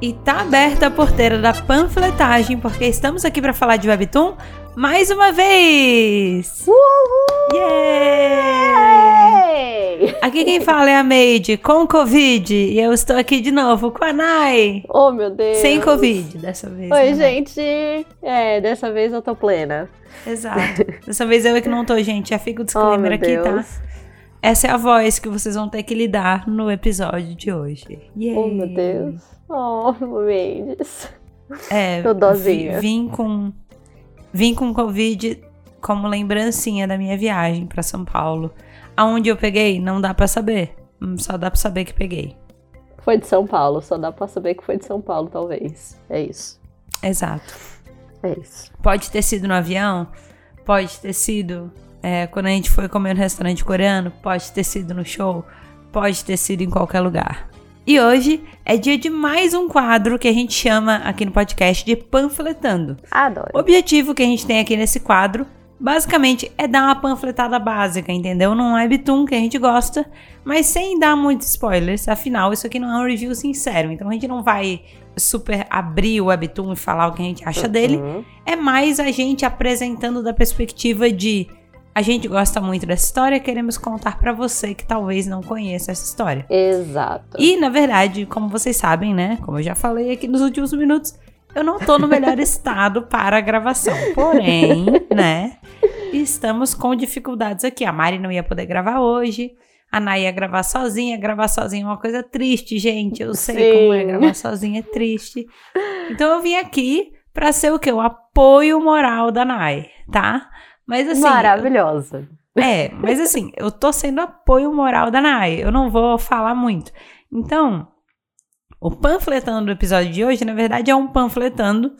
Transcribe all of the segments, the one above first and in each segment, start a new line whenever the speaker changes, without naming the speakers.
E tá aberta a porteira da panfletagem, porque estamos aqui para falar de Webtoon mais uma vez!
Uhul!
Yay! Aqui quem fala é a Made com Covid e eu estou aqui de novo com a Nai.
Oh, meu Deus!
Sem Covid dessa vez.
Oi,
né?
gente! É, dessa vez eu tô plena.
Exato. Dessa vez eu é que não tô, gente. Já fica o
Oh,
disclaimer
meu
aqui,
Deus.
tá? Essa é a voz que vocês vão ter que lidar no episódio de hoje. Yay!
Oh, meu Deus! Oh, Mendes.
É,
Tô dozinha.
vim com vim com Covid como lembrancinha da minha viagem pra São Paulo. Aonde eu peguei, não dá pra saber. Só dá pra saber que peguei.
Foi de São Paulo, só dá pra saber que foi de São Paulo, talvez. É isso.
Exato.
É isso.
Pode ter sido no avião, pode ter sido é, quando a gente foi comer no restaurante coreano, pode ter sido no show, pode ter sido em qualquer lugar. E hoje é dia de mais um quadro que a gente chama aqui no podcast de Panfletando.
Adoro.
O objetivo que a gente tem aqui nesse quadro, basicamente, é dar uma panfletada básica, entendeu? Num webtoon que a gente gosta, mas sem dar muitos spoilers. Afinal, isso aqui não é um review sincero, então a gente não vai super abrir o webtoon e falar o que a gente acha dele.
Uhum.
É mais a gente apresentando da perspectiva de a gente gosta muito dessa história, queremos contar pra você que talvez não conheça essa história.
Exato.
E, na verdade, como vocês sabem, né? Como eu já falei aqui nos últimos minutos, eu não tô no melhor estado para a gravação. Porém, né? Estamos com dificuldades aqui. A Mari não ia poder gravar hoje. A Nay ia gravar sozinha. Gravar sozinha é uma coisa triste, gente. Eu sei
Sim.
como é gravar sozinha, é triste. Então eu vim aqui pra ser o quê? O apoio moral da Nay, tá? Mas assim.
Maravilhosa.
É, mas assim, eu tô sendo apoio moral da Nai. Eu não vou falar muito. Então, o panfletando do episódio de hoje, na verdade, é um panfletando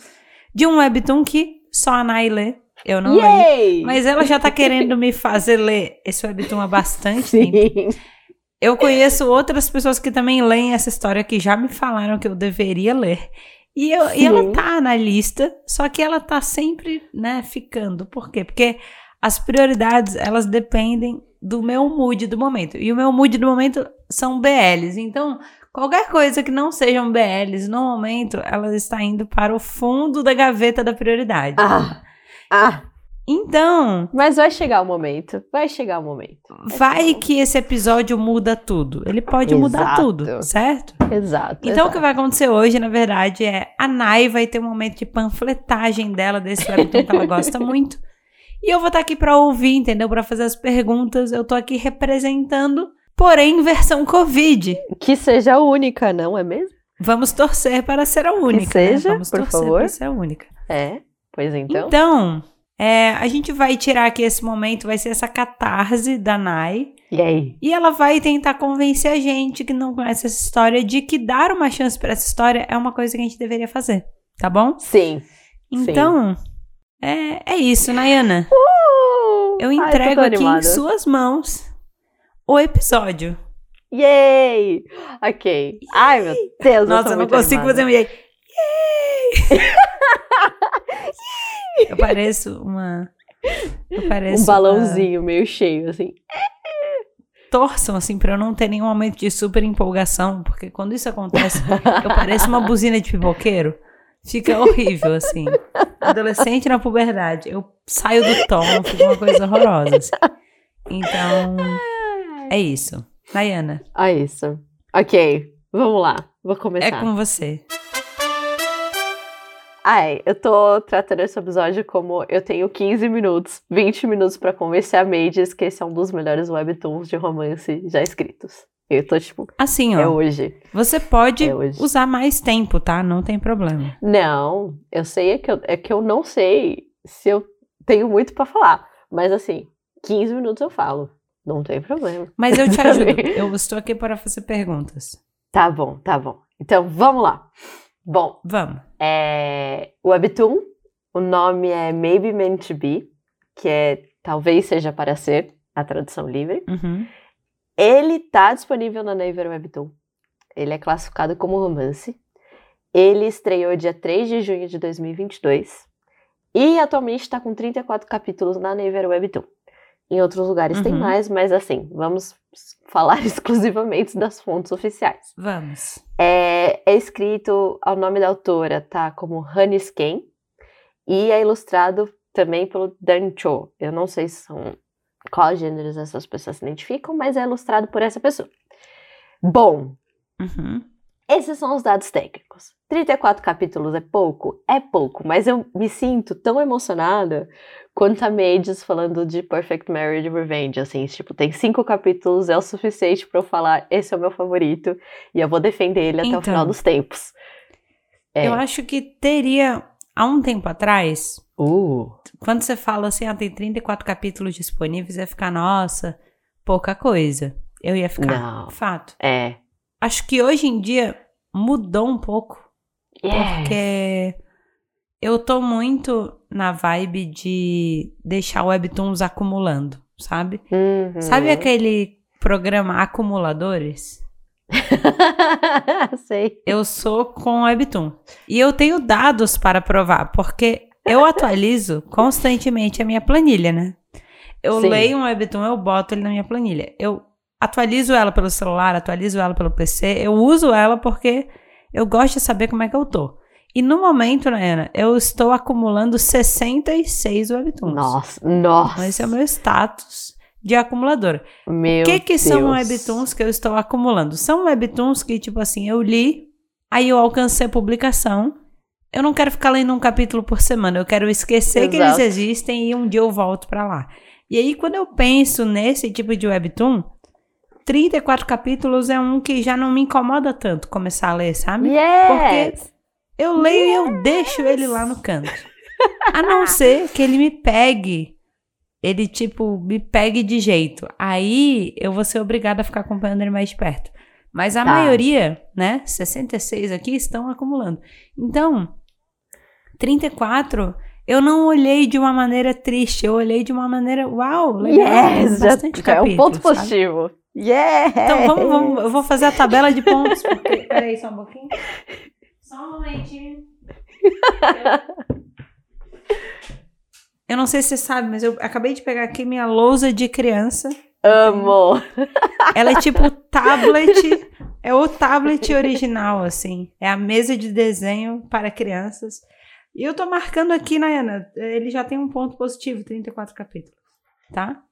de um webtoon que só a Nai lê. Eu não leio.
Yay!
Mas ela já tá querendo me fazer ler esse webtoon há bastante tempo.
Sim.
Eu conheço outras pessoas que também leem essa história que já me falaram que eu deveria ler. E, eu- e ela tá na lista, só que ela tá sempre, né, ficando. Por quê? Porque as prioridades, elas dependem do meu mood do momento. E o meu mood do momento são BLs. Então, qualquer coisa que não sejam BLs no momento, ela está indo para o fundo da gaveta da prioridade.
Ah, ah,
Então,
mas vai chegar o momento. Vai chegar o momento.
vai que esse episódio muda tudo. Ele pode mudar
Exato.
tudo, certo?
Exato.
Então, o
exato.
que vai acontecer hoje, na verdade, é a Nai vai ter um momento de panfletagem dela desse webtoon que ela gosta muito. E eu vou estar aqui pra ouvir, entendeu? Pra fazer as perguntas. Eu tô aqui representando, porém, versão Covid.
Que seja única, não é mesmo?
Vamos torcer para ser a única.
seja,
né? Vamos
por
torcer
favor.
para ser a única.
É. Pois então.
Então, é, a gente vai tirar aqui esse momento, vai ser essa catarse da Nai.
E aí?
E ela vai tentar convencer a gente que não conhece essa história de que dar uma chance pra essa história é uma coisa que a gente deveria fazer, tá bom?
Sim.
Então, é, é isso, Nayana.
Uh!
Eu
Ai,
entrego
tão
aqui em
animada.
suas mãos o episódio.
Yay! Ok. Ai, meu Deus. eu
Nossa, eu não consigo
animada.
fazer um yay. Yay! Eu pareço uma. Eu pareço
Um balãozinho meio cheio, assim.
uma- Torçam, assim, pra eu não ter nenhum momento de super empolgação, porque quando isso acontece, eu pareço uma buzina de pipoqueiro. Fica horrível, assim. Adolescente na puberdade. Eu saio do tom, fica uma coisa horrorosa. assim. Então, é isso. Nayana,
Ah, isso. Ok, vamos lá. Vou começar.
é com você.
Ai, eu tô tratando esse episódio como eu tenho 15 minutos, 20 minutos pra convencer a Mages que esse é um dos melhores webtoons de romance já escritos. Eu tô tipo,
Assim, ó.
é hoje.
Você pode
É hoje.
usar mais tempo, tá? Não tem problema.
Não, eu sei é que eu, é que eu não sei se eu tenho muito pra falar. Mas assim, 15 minutos eu falo. Não tem problema.
Mas eu te ajudo. Eu estou aqui para fazer perguntas.
Tá bom, tá bom. Então vamos lá. Bom,
Vamos.
é, o Webtoon, o nome é Maybe Meant to Be, que é talvez seja para ser, a tradução livre.
Uhum.
Ele tá disponível na Naver Webtoon. Ele é classificado como romance. Ele estreou dia 3 de junho de 2022 e atualmente está com 34 capítulos na Naver Webtoon. Em outros lugares tem
Uhum.
mais, mas assim, vamos falar exclusivamente das fontes oficiais.
Vamos.
É, é escrito, o nome da autora tá como Honey Sken e é ilustrado também pelo Dan Cho. Eu não sei se são quais gêneros essas pessoas se identificam, mas é ilustrado por essa pessoa. Bom,
Uhum.
Esses são os dados técnicos. 34 capítulos é pouco? É pouco, mas eu me sinto tão emocionada quanto a Mages falando de Perfect Marriage Revenge, assim, tipo, tem cinco capítulos, é o suficiente pra eu falar, esse é o meu favorito, e eu vou defender ele até
Então.
o final dos tempos. É.
Eu acho que teria, há um tempo atrás,
Uh,
quando você fala assim, ah, tem 34 capítulos disponíveis, ia ficar, nossa, pouca coisa. Eu ia ficar,
Não.
fato.
é.
Acho que hoje em dia mudou um pouco,
Yes.
porque eu tô muito na vibe de deixar webtoons acumulando, sabe?
Uhum.
Sabe aquele programa Acumuladores?
Sei.
Eu sou com Webtoon. E eu tenho dados para provar, porque eu atualizo constantemente a minha planilha, né? Eu
Sim.
leio um Webtoon, eu boto ele na minha planilha. Eu atualizo ela pelo celular, atualizo ela pelo PC, eu uso ela porque eu gosto de saber como é que eu tô. E no momento, Ana, eu estou acumulando 66 Webtoons.
Nossa, nossa.
Esse é o meu status de acumuladora.
Meu
O que que são
Deus.
webtoons que eu estou acumulando? São webtoons que, tipo assim, eu li, aí eu alcancei a publicação. Eu não quero ficar lendo um capítulo por semana, eu quero esquecer que eles
Exato.
existem e um dia eu volto pra lá. E aí, quando eu penso nesse tipo de webtoon, 34 capítulos é um que já não me incomoda tanto começar a ler, sabe?
Yes!
Eu leio e eu deixo ele lá no canto. A não ser que ele me pegue. Ele, tipo, me pegue de jeito. Aí eu vou ser obrigada a ficar acompanhando ele mais de perto. Mas a
Tá.
maioria, né? 66 aqui estão acumulando. Então, 34, eu não olhei de uma maneira triste. Eu olhei de uma maneira, uau, legal.
Yes! Já,
bastante
já é um ponto
capítulo, sabe?
positivo. Yes!
Então vamos, vamos, eu vou fazer a tabela de pontos. Porque, peraí, só um pouquinho. Só um momentinho. Eu não sei se você sabe, mas eu acabei de pegar aqui minha lousa de criança.
Amo!
Ela é tipo tablet. É o tablet original, assim. É a mesa de desenho para crianças. E eu tô marcando aqui, Nayana. Ele já tem um ponto positivo, 34 capítulos. Tá?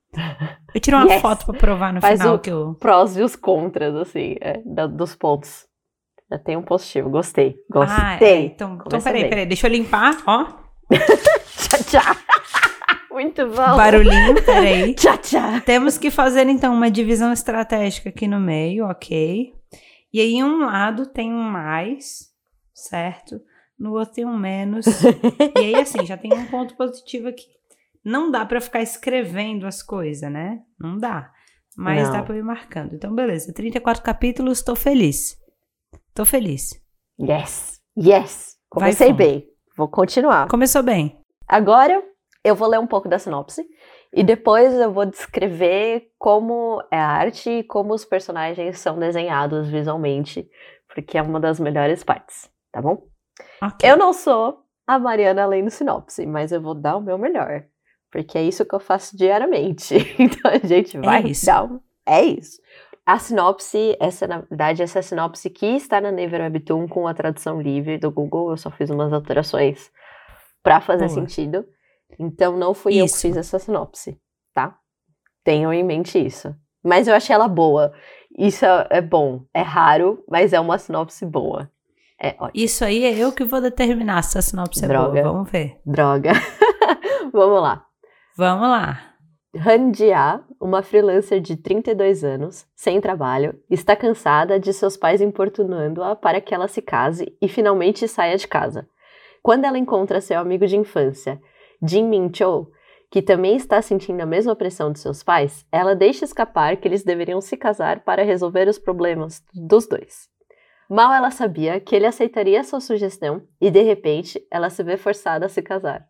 Eu tiro uma
Yes.
foto pra provar no
Faz
final
o-
que eu.
Prós e os contras, assim, é, da- dos pontos. Já tem um positivo. Gostei. Gostei.
Ah, é. Então, então peraí,
bem.
peraí. Deixa eu limpar, ó.
Tchá, tchá. Muito bom.
Barulhinho, peraí.
Tchá, tchá.
Temos que fazer, então, uma divisão estratégica aqui no meio, ok? E aí, um lado tem um mais, certo? No outro tem um menos. e aí, assim, já tem um ponto positivo aqui. Não dá pra ficar escrevendo as coisas, né? Não dá. Mas
Não.
dá pra eu ir marcando. Então, beleza. 34 capítulos, tô feliz. Tô feliz.
Yes. Yes. Comecei bem. Vou continuar.
Começou bem.
Agora eu vou ler um pouco da sinopse e depois eu vou descrever como é a arte e como os personagens são desenhados visualmente, porque é uma das melhores partes, tá bom?
Ok.
Eu não sou a Mariana lendo sinopse, mas eu vou dar o meu melhor, porque é isso que eu faço diariamente. Então a gente vai
isso.
dar um... É isso. A sinopse, essa na verdade, essa sinopse que está na Never Webtoon com a tradução livre do Google, eu só fiz umas alterações pra fazer
Boa.
sentido. Então não fui eu que
Isso.
fiz essa sinopse, tá? Tenham em mente isso. Mas eu achei ela boa. Isso é é bom. É raro, mas é uma sinopse boa. É.
Isso aí é eu que vou determinar se a sinopse é
Droga.
boa. Vamos ver.
Droga. Vamos lá.
Vamos lá.
Han Jia, uma freelancer de 32 anos, sem trabalho, está cansada de seus pais importunando-a para que ela se case e finalmente saia de casa. Quando ela encontra seu amigo de infância, Jin Min Cho, que também está sentindo a mesma pressão de seus pais, ela deixa escapar que eles deveriam se casar para resolver os problemas dos dois. Mal ela sabia que ele aceitaria sua sugestão e, de repente, ela se vê forçada a se casar.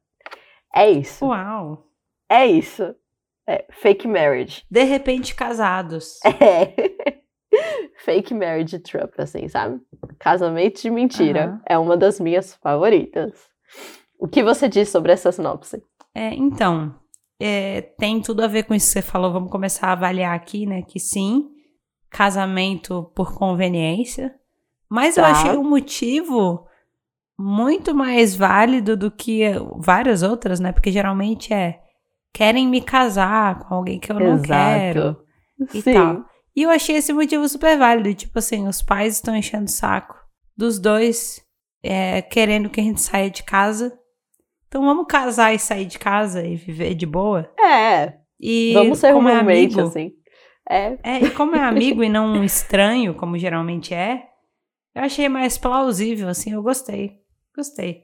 É isso.
Uau.
É isso. É fake marriage.
De repente, casados.
É. fake marriage trap, assim, sabe? Casamento de mentira. É uma das minhas favoritas. O que você diz sobre essa sinopse?
É, então, é, tem tudo a ver com isso que você falou. Vamos começar a avaliar aqui, né? Que sim, casamento por conveniência. Mas tá. eu achei o um motivo muito mais válido do que várias outras, né? Porque geralmente é querem me casar com alguém que eu não Exato. quero e Sim. tal. E eu achei esse motivo super válido. Tipo assim, os pais estão enchendo o saco dos dois, é, querendo que a gente saia de casa. Então vamos casar e sair de casa e viver de boa?
É.
E
vamos ser como é amigo, assim.
É. é. E como é amigo e não um estranho, como geralmente é, eu achei mais plausível, assim, eu gostei. Gostei.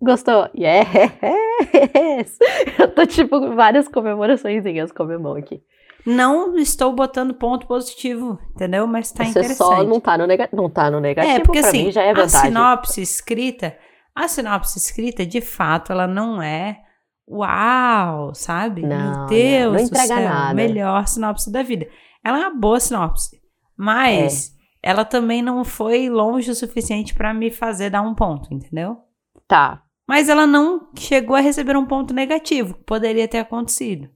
Gostou? Yes! Eu tô tipo várias comemorações com a minha mão aqui.
Não estou botando ponto positivo, entendeu? Mas tá
Você
interessante.
só não tá no, nega não tá no negativo,
é, porque,
pra
assim,
mim já é vantagem.
A sinopse escrita, a sinopse escrita, de fato, ela não é uau, sabe?
Não,
Meu Deus
não, não entrega
céu,
nada.
melhor sinopse da vida. Ela é uma boa sinopse, mas é. ela também não foi longe o suficiente para me fazer dar um ponto, entendeu?
Tá.
Mas ela não chegou a receber um ponto negativo, que poderia ter acontecido.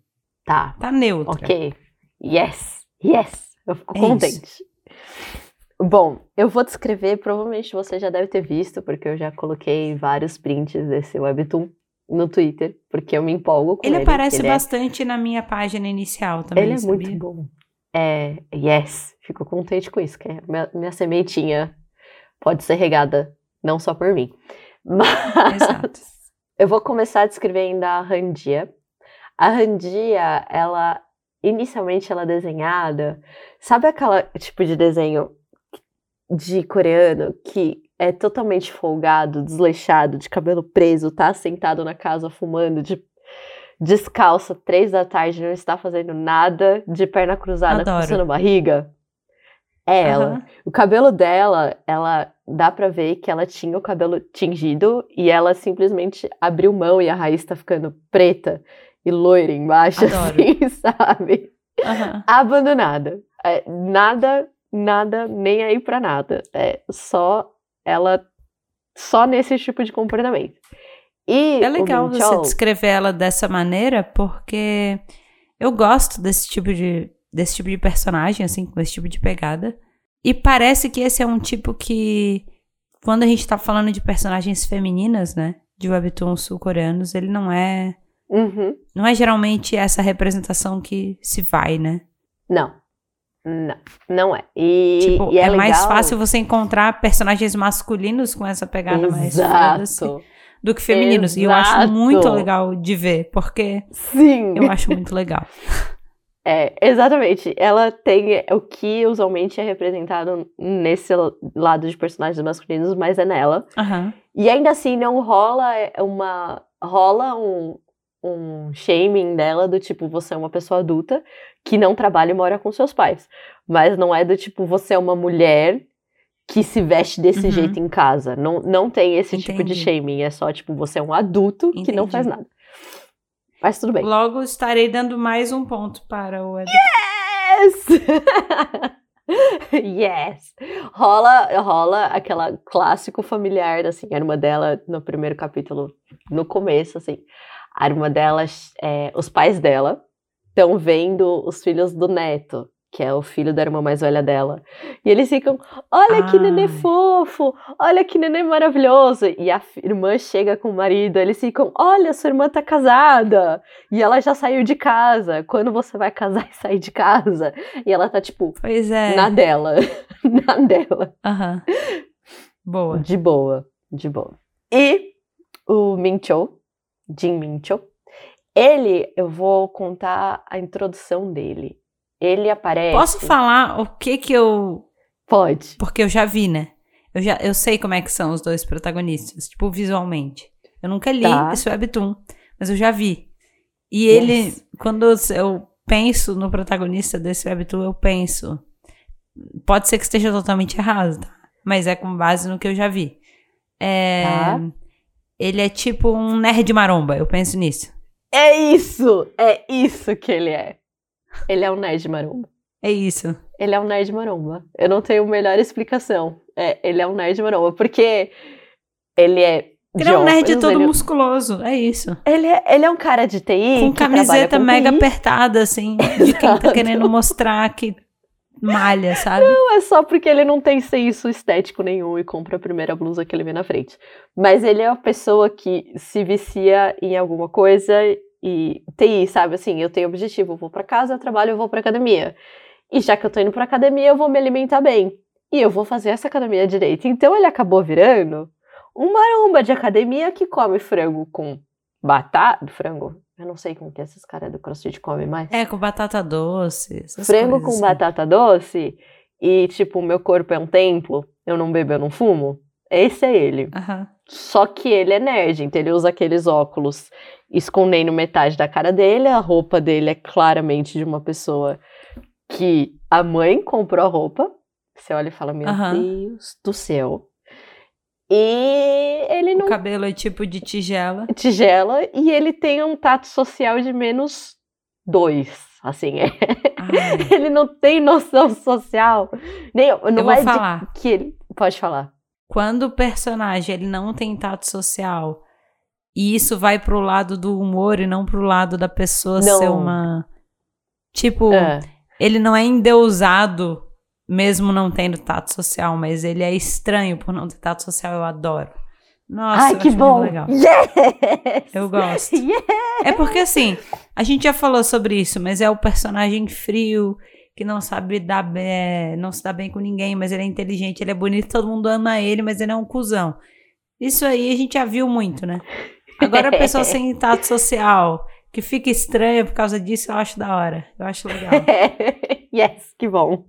Tá.
Tá neutra.
Ok. Yes. Yes. Eu fico é contente. Isso. Bom, eu vou descrever, provavelmente você já deve ter visto, porque eu já coloquei vários prints desse webtoon no Twitter, porque eu me empolgo com ele.
Ele aparece ele é bastante é... na minha página inicial também.
Ele é
sabia?
muito bom. É, yes, fico contente com isso, que é minha, minha sementinha pode ser regada não só por mim. Mas
Exato.
eu vou começar descrevendo a Randia. A Randia, ela inicialmente ela é desenhada, sabe aquela tipo de desenho de coreano que é totalmente folgado, desleixado, de cabelo preso, tá sentado na casa fumando, de descalça, três da tarde, não está fazendo nada, de perna cruzada, coçando barriga? É ela. Uhum. O cabelo dela, ela dá pra ver que ela tinha o cabelo tingido e ela simplesmente abriu mão e a raiz tá ficando preta e loira embaixo,
Adoro.
assim, sabe?
Uhum.
Abandonada. É, nada, nada, nem aí pra nada. É só ela, só nesse tipo de comportamento. E
é legal você descrever ela dessa maneira, porque eu gosto desse tipo de, desse tipo de personagem, assim, com esse tipo de pegada. E parece que esse é um tipo que, quando a gente tá falando de personagens femininas, né, de webtoons sul-coreanos, ele não é
Uhum.
Não é geralmente essa representação que se vai, né?
Não. Não, não é. E,
tipo,
e é,
é
legal...
mais fácil você encontrar personagens masculinos com essa pegada
Exato.
mais foda do que femininos.
Exato.
E eu acho muito legal de ver, porque
Sim.
eu acho muito legal.
É, exatamente. Ela tem o que usualmente é representado nesse lado de personagens masculinos, mas é nela.
Uhum.
E ainda assim não rola uma rola um, um shaming dela do tipo, você é uma pessoa adulta que não trabalha e mora com seus pais. Mas não é do tipo, você é uma mulher que se veste desse
Uhum.
jeito em casa. Não, não tem esse tipo de
Entendi.
shaming. É só, tipo, você é um adulto que não
Entendi.
faz nada. Mas tudo bem.
Logo estarei dando mais um ponto para o.
Yes! yes! Rola, rola aquela clássico familiar, assim, a irmã dela, no primeiro capítulo, no começo, assim, a irmã dela, é, os pais dela estão vendo os filhos do neto, que é o filho da irmã mais velha dela. E eles ficam, olha que nenê
Ai.
fofo, olha que nenê maravilhoso. E a irmã chega com o marido, eles ficam, olha, sua irmã tá casada. E ela já saiu de casa. Quando você vai casar e sair de casa? E ela tá, tipo,
Pois é.
na dela. na dela.
Aham. Boa.
De boa, de boa. E o Mincho, Jin Mincho, ele, eu vou contar a introdução dele. Ele aparece.
Posso falar o que que eu
Pode.
Porque eu já vi, né? Eu, já, eu sei como é que são os dois protagonistas, tipo, visualmente. Eu nunca li
Tá.
esse webtoon, mas eu já vi. E ele,
Yes.
quando eu penso no protagonista desse webtoon, eu penso. Pode ser que esteja totalmente errado, tá? Mas é com base no que eu já vi. É,
Tá.
Ele é tipo um nerd maromba, eu penso nisso.
É isso! É isso que ele é. Ele é um nerd maromba.
É isso.
Ele é um nerd maromba. Eu não tenho melhor explicação. É, ele é um nerd maromba. Porque ele é
Ele é um nerd
óculos,
todo
ele,
musculoso, é isso.
ele, é, ele é um cara de TI.
Com camiseta
com
mega
TI.
apertada, assim, de quem tá querendo mostrar que malha, sabe?
Não é só porque ele não tem senso estético nenhum e compra a primeira blusa que ele vê na frente. Mas ele é uma pessoa que se vicia em alguma coisa e TI, sabe? Assim, eu tenho objetivo, eu vou pra casa, eu trabalho, eu vou pra academia. E já que eu tô indo pra academia, eu vou me alimentar bem. E eu vou fazer essa academia direito. Então ele acabou virando um maromba de academia que come frango com batata. Frango? Eu não sei como que esses caras do CrossFit comem mais.
É, com batata doce.
frango com
assim.
batata doce e, tipo, meu corpo é um templo, eu não bebo, eu não fumo. Esse é ele.
Aham.
Só que ele é nerd, então ele usa aqueles óculos escondendo metade da cara dele, a roupa dele é claramente de uma pessoa que a mãe comprou a roupa. Você olha e fala, meu
Aham.
Deus do céu. E ele
O
não
cabelo é tipo de tigela.
tigela e ele tem um tato social de menos dois. Assim, é. Ele não tem noção social. Nem, não é de
falar.
que ele. Pode falar.
Quando o personagem ele não tem tato social e isso vai pro lado do humor e não pro lado da pessoa
Não.
ser uma. Tipo,
É.
ele não é endeusado mesmo não tendo tato social, mas ele é estranho por não ter tato social. Eu adoro. Nossa,
Ai,
eu
que bom!
legal.
Yes!
Eu gosto.
Yes!
É porque assim, a gente já falou sobre isso, mas é o personagem frio que não sabe dar bem, não se dá bem com ninguém, mas ele é inteligente, ele é bonito, todo mundo ama ele, mas ele é um cuzão. Isso aí a gente já viu muito, né? Agora a pessoa sem tato social, que fica estranha por causa disso, eu acho da hora. Eu acho legal.
yes, que bom.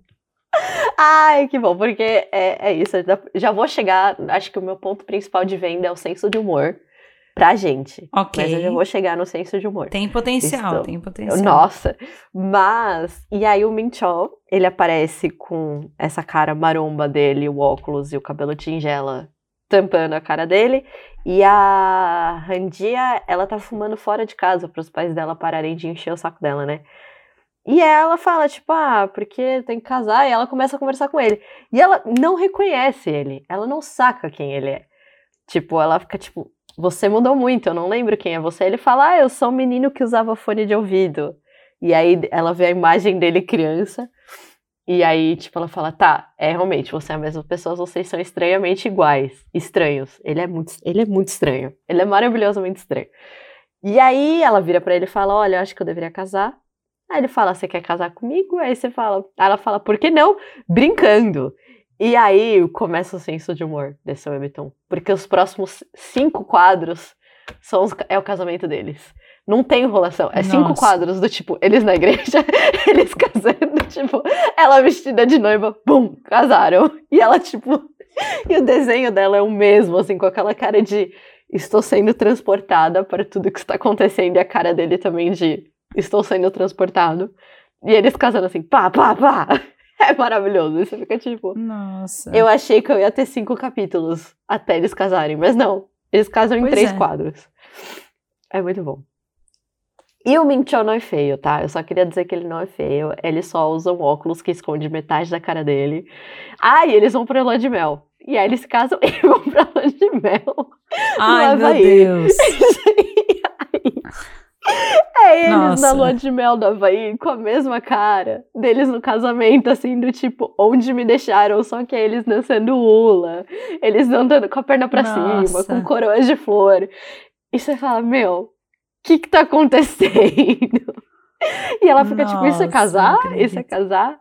Ai, que bom, porque é, é isso. Já vou chegar. Acho que o meu ponto principal de venda é o senso de humor pra gente.
Ok.
Mas eu já vou chegar no senso de humor.
Tem potencial,
Estou-
tem potencial.
Nossa, mas e aí o Minchol, ele aparece com essa cara maromba dele, o óculos e o cabelo tingela tampando a cara dele, e a Randia, ela tá fumando fora de casa para os pais dela pararem de encher o saco dela, né? E ela fala, tipo, ah, porque tem que casar, e ela começa a conversar com ele. E ela não reconhece ele, ela não saca quem ele é. Tipo, ela fica tipo, você mudou muito, eu não lembro quem é você. Ele fala, ah, eu sou um menino que usava fone de ouvido. E aí ela vê a imagem dele criança. E aí, tipo, ela fala, tá, é realmente, você é a mesma pessoa, vocês são estranhamente iguais. Estranhos. Ele é muito, ele é muito estranho. Ele é maravilhosamente estranho. E aí ela vira pra ele e fala, olha, eu acho que eu deveria casar. Aí ele fala, você quer casar comigo? Aí você fala, ela fala, por que não? Brincando. E aí começa o senso de humor desse webtoon. Porque os próximos cinco quadros são os- é o casamento deles. Não tem enrolação. É cinco
Nossa.
quadros do tipo, eles na igreja, eles casando, tipo, ela vestida de noiva, pum, casaram. E ela, tipo, e o desenho dela é o mesmo, assim, com aquela cara de estou sendo transportada para tudo que está acontecendo, e a cara dele também de estou sendo transportado. E eles casando assim, pá, pá, pá. É maravilhoso. E você fica tipo.
Nossa.
Eu achei que eu ia ter cinco capítulos até eles casarem, mas não. Eles casam em
Pois
três
é.
quadros. É muito bom. E o Minchou não é feio, tá? Eu só queria dizer que ele não é feio. Ele só usa um óculos que esconde metade da cara dele. Ah, e eles vão pra lua de mel. E aí eles casam e vão pra lua de mel.
Ai, meu. Deus.
É eles
Nossa.
na lua de mel do Havaí com a mesma cara deles no casamento, assim, do tipo, onde me deixaram, só que é eles dançando hula, eles andando com a perna pra cima,
Nossa.
com coroas de flor. E você fala, meu, que que tá acontecendo? E ela fica tipo, isso é
Nossa,
casar? Isso é casar?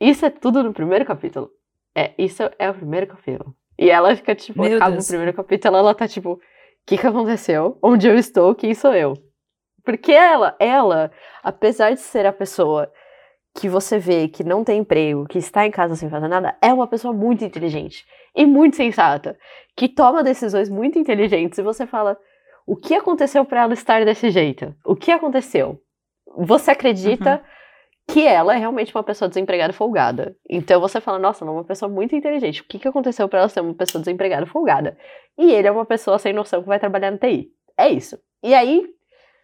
Isso é tudo no primeiro capítulo. É, isso é o primeiro capítulo. E ela fica tipo,
Meu
acaba
Deus.
o primeiro capítulo, ela tá tipo, o que que aconteceu? Onde eu estou? Quem sou eu? Porque ela, ela, apesar de ser a pessoa que você vê que não tem emprego, que está em casa sem fazer nada, é uma pessoa muito inteligente e muito sensata, que toma decisões muito inteligentes e você fala, o que aconteceu para ela estar desse jeito? O que aconteceu? Você acredita que ela é realmente uma pessoa desempregada folgada. Então você fala, nossa, ela é uma pessoa muito inteligente. O que, que aconteceu para ela ser uma pessoa desempregada folgada? E ele é uma pessoa sem noção que vai trabalhar na TI. É isso. E aí,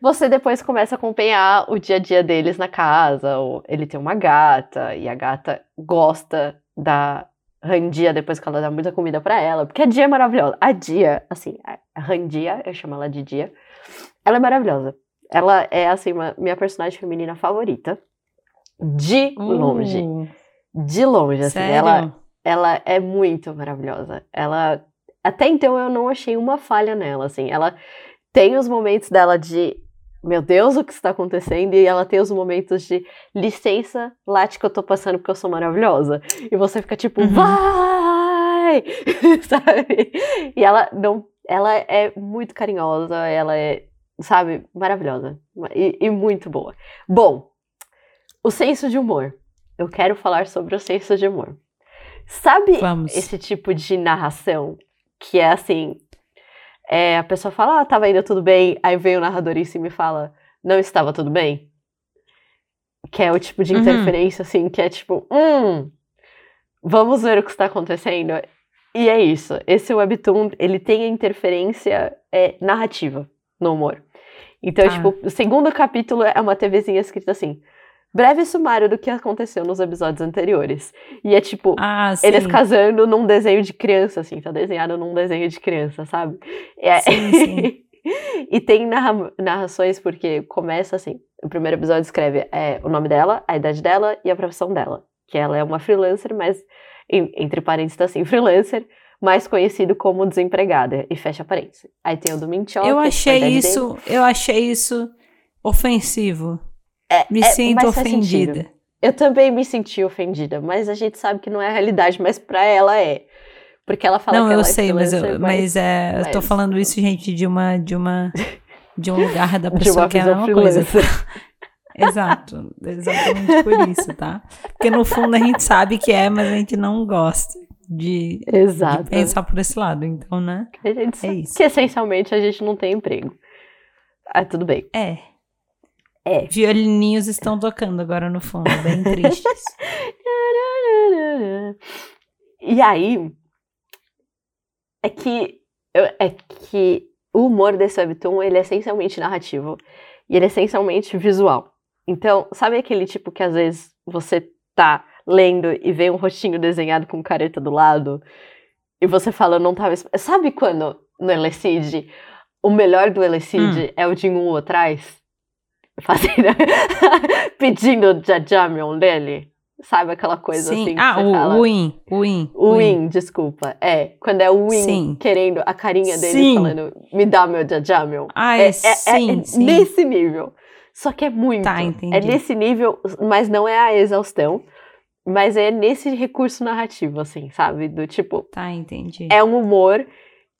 você depois começa a acompanhar o dia a dia deles na casa. ou Ele tem uma gata, e a gata gosta da Randia depois que ela dá muita comida para ela, porque a Dia é maravilhosa. A Dia, assim, a Randia, eu chamo ela de Dia, ela é maravilhosa. Ela é, assim, uma, minha personagem feminina favorita. De longe.
Uh,
De longe, assim.
sério?
Ela, ela é muito maravilhosa. Ela. Até então eu não achei uma falha nela, assim. Ela tem os momentos dela de. Meu Deus, o que está acontecendo? E ela tem os momentos de licença, late que eu tô passando porque eu sou maravilhosa. E você fica tipo,
Uhum.
vai! sabe? E ela não. Ela é muito carinhosa, ela é, sabe, maravilhosa. E, e muito boa. Bom, o senso de humor. Eu quero falar sobre o senso de humor. Sabe
Vamos.
esse tipo de narração que é assim: é, a pessoa fala, ah, tava indo tudo bem, aí vem o narrador em cima e fala, não estava tudo bem? Que é o tipo de
Uhum.
interferência, assim, que é tipo, hum, vamos ver o que está acontecendo. E é isso. Esse webtoon, ele tem a interferência é, narrativa no humor. Então,
Tá.
tipo, o segundo capítulo é uma TVzinha escrita assim, breve sumário do que aconteceu nos episódios anteriores. E é tipo,
Ah,
eles casando num desenho de criança, assim, tá desenhado num desenho de criança, sabe? É-
Sim, sim.
e tem narra- narrações porque começa assim, o primeiro episódio escreve é, o nome dela, a idade dela e a profissão dela. Que ela é uma freelancer, mas, em- entre parênteses, tá assim, freelancer, mais conhecido como desempregada, e fecha parênteses. Aí tem o do Minchó,
Eu achei isso, eu achei isso ofensivo.
É,
Me
é,
sinto
mas sentido.
ofendida.
Eu também me senti ofendida, mas a gente sabe que não é a realidade, mas pra ela é. Porque ela fala
Não,
que
eu
ela é
sei, mas, eu,
freelancer,
mas é, eu tô
mas-
falando isso, gente, de uma, de uma, de um lugar da pessoa
uma
que é a
visão
mesma coisa. Exato, exatamente por isso, tá? Porque no fundo a gente sabe que é, mas a gente não gosta de, de pensar por esse lado, então, né?
A gente
É
sabe
isso.
que essencialmente a gente não tem emprego. Ah, tudo bem.
É.
É.
Violininhos estão tocando agora no fundo, bem tristes.
E aí, é que, é que o humor desse webtoon, ele é essencialmente narrativo. E ele é essencialmente visual. Então, sabe aquele tipo que às vezes você tá lendo e vê um rostinho desenhado com careta do lado? E você fala, eu não tava... esp-" Sabe quando no Elecid, o melhor do Elecid é o Jinwoo atrás? Fazendo... Pedindo o Jajamion dele? Sabe aquela coisa
Sim.
assim que
ah, o,
fala?
Win, o Win.
Win, desculpa. É, quando é o Win
Sim.
querendo a carinha dele
Sim.
falando, me dá meu jajamel.
Ah,
É,
é, sim,
é
sim.
nesse nível. Só que é muito.
Tá,
É
entendi.
nesse nível, mas não é a exaustão. Mas é nesse recurso narrativo, assim, sabe? Do tipo,
Tá, entendi.
é um humor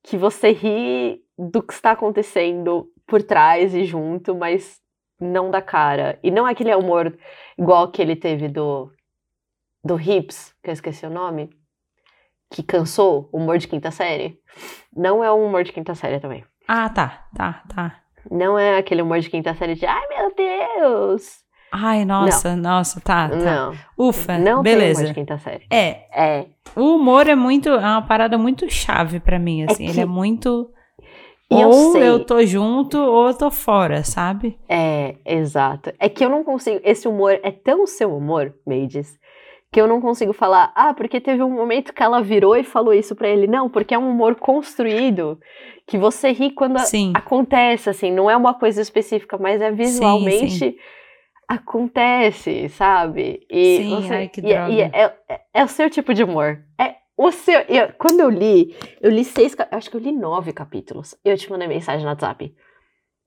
que você ri do que está acontecendo por trás e junto, mas não dá cara. E não é aquele humor igual que ele teve do, do Hips, que eu esqueci o nome, que cansou, o humor de quinta série. Não é um humor de quinta série também.
Ah, tá, tá, tá.
Não é aquele humor de quinta série de ai meu Deus!
Ai, nossa, nossa, tá, tá.
Não,
Ufa,
não tem humor
beleza.
de quinta série.
É,
É,
o humor é muito, é uma parada muito chave pra mim, assim. Ele
que-
é muito.
E eu
ou
sei.
eu tô junto ou eu tô fora, sabe?
É, exato. É que eu não consigo. Esse humor é tão seu humor, Maids, que eu não consigo falar, ah, porque teve um momento que ela virou e falou isso pra ele. Não, porque é um humor construído que você ri quando a-
Sim.
acontece, assim, não é uma coisa específica, mas é visualmente acontece, sabe? E
Sim,
você,
ai, que
e, é- e
droga.
é, é- é o seu tipo de humor. É o seu. e eu- quando eu li, eu li seis, acho que eu li nove capítulos. Eu te mandei mensagem no WhatsApp.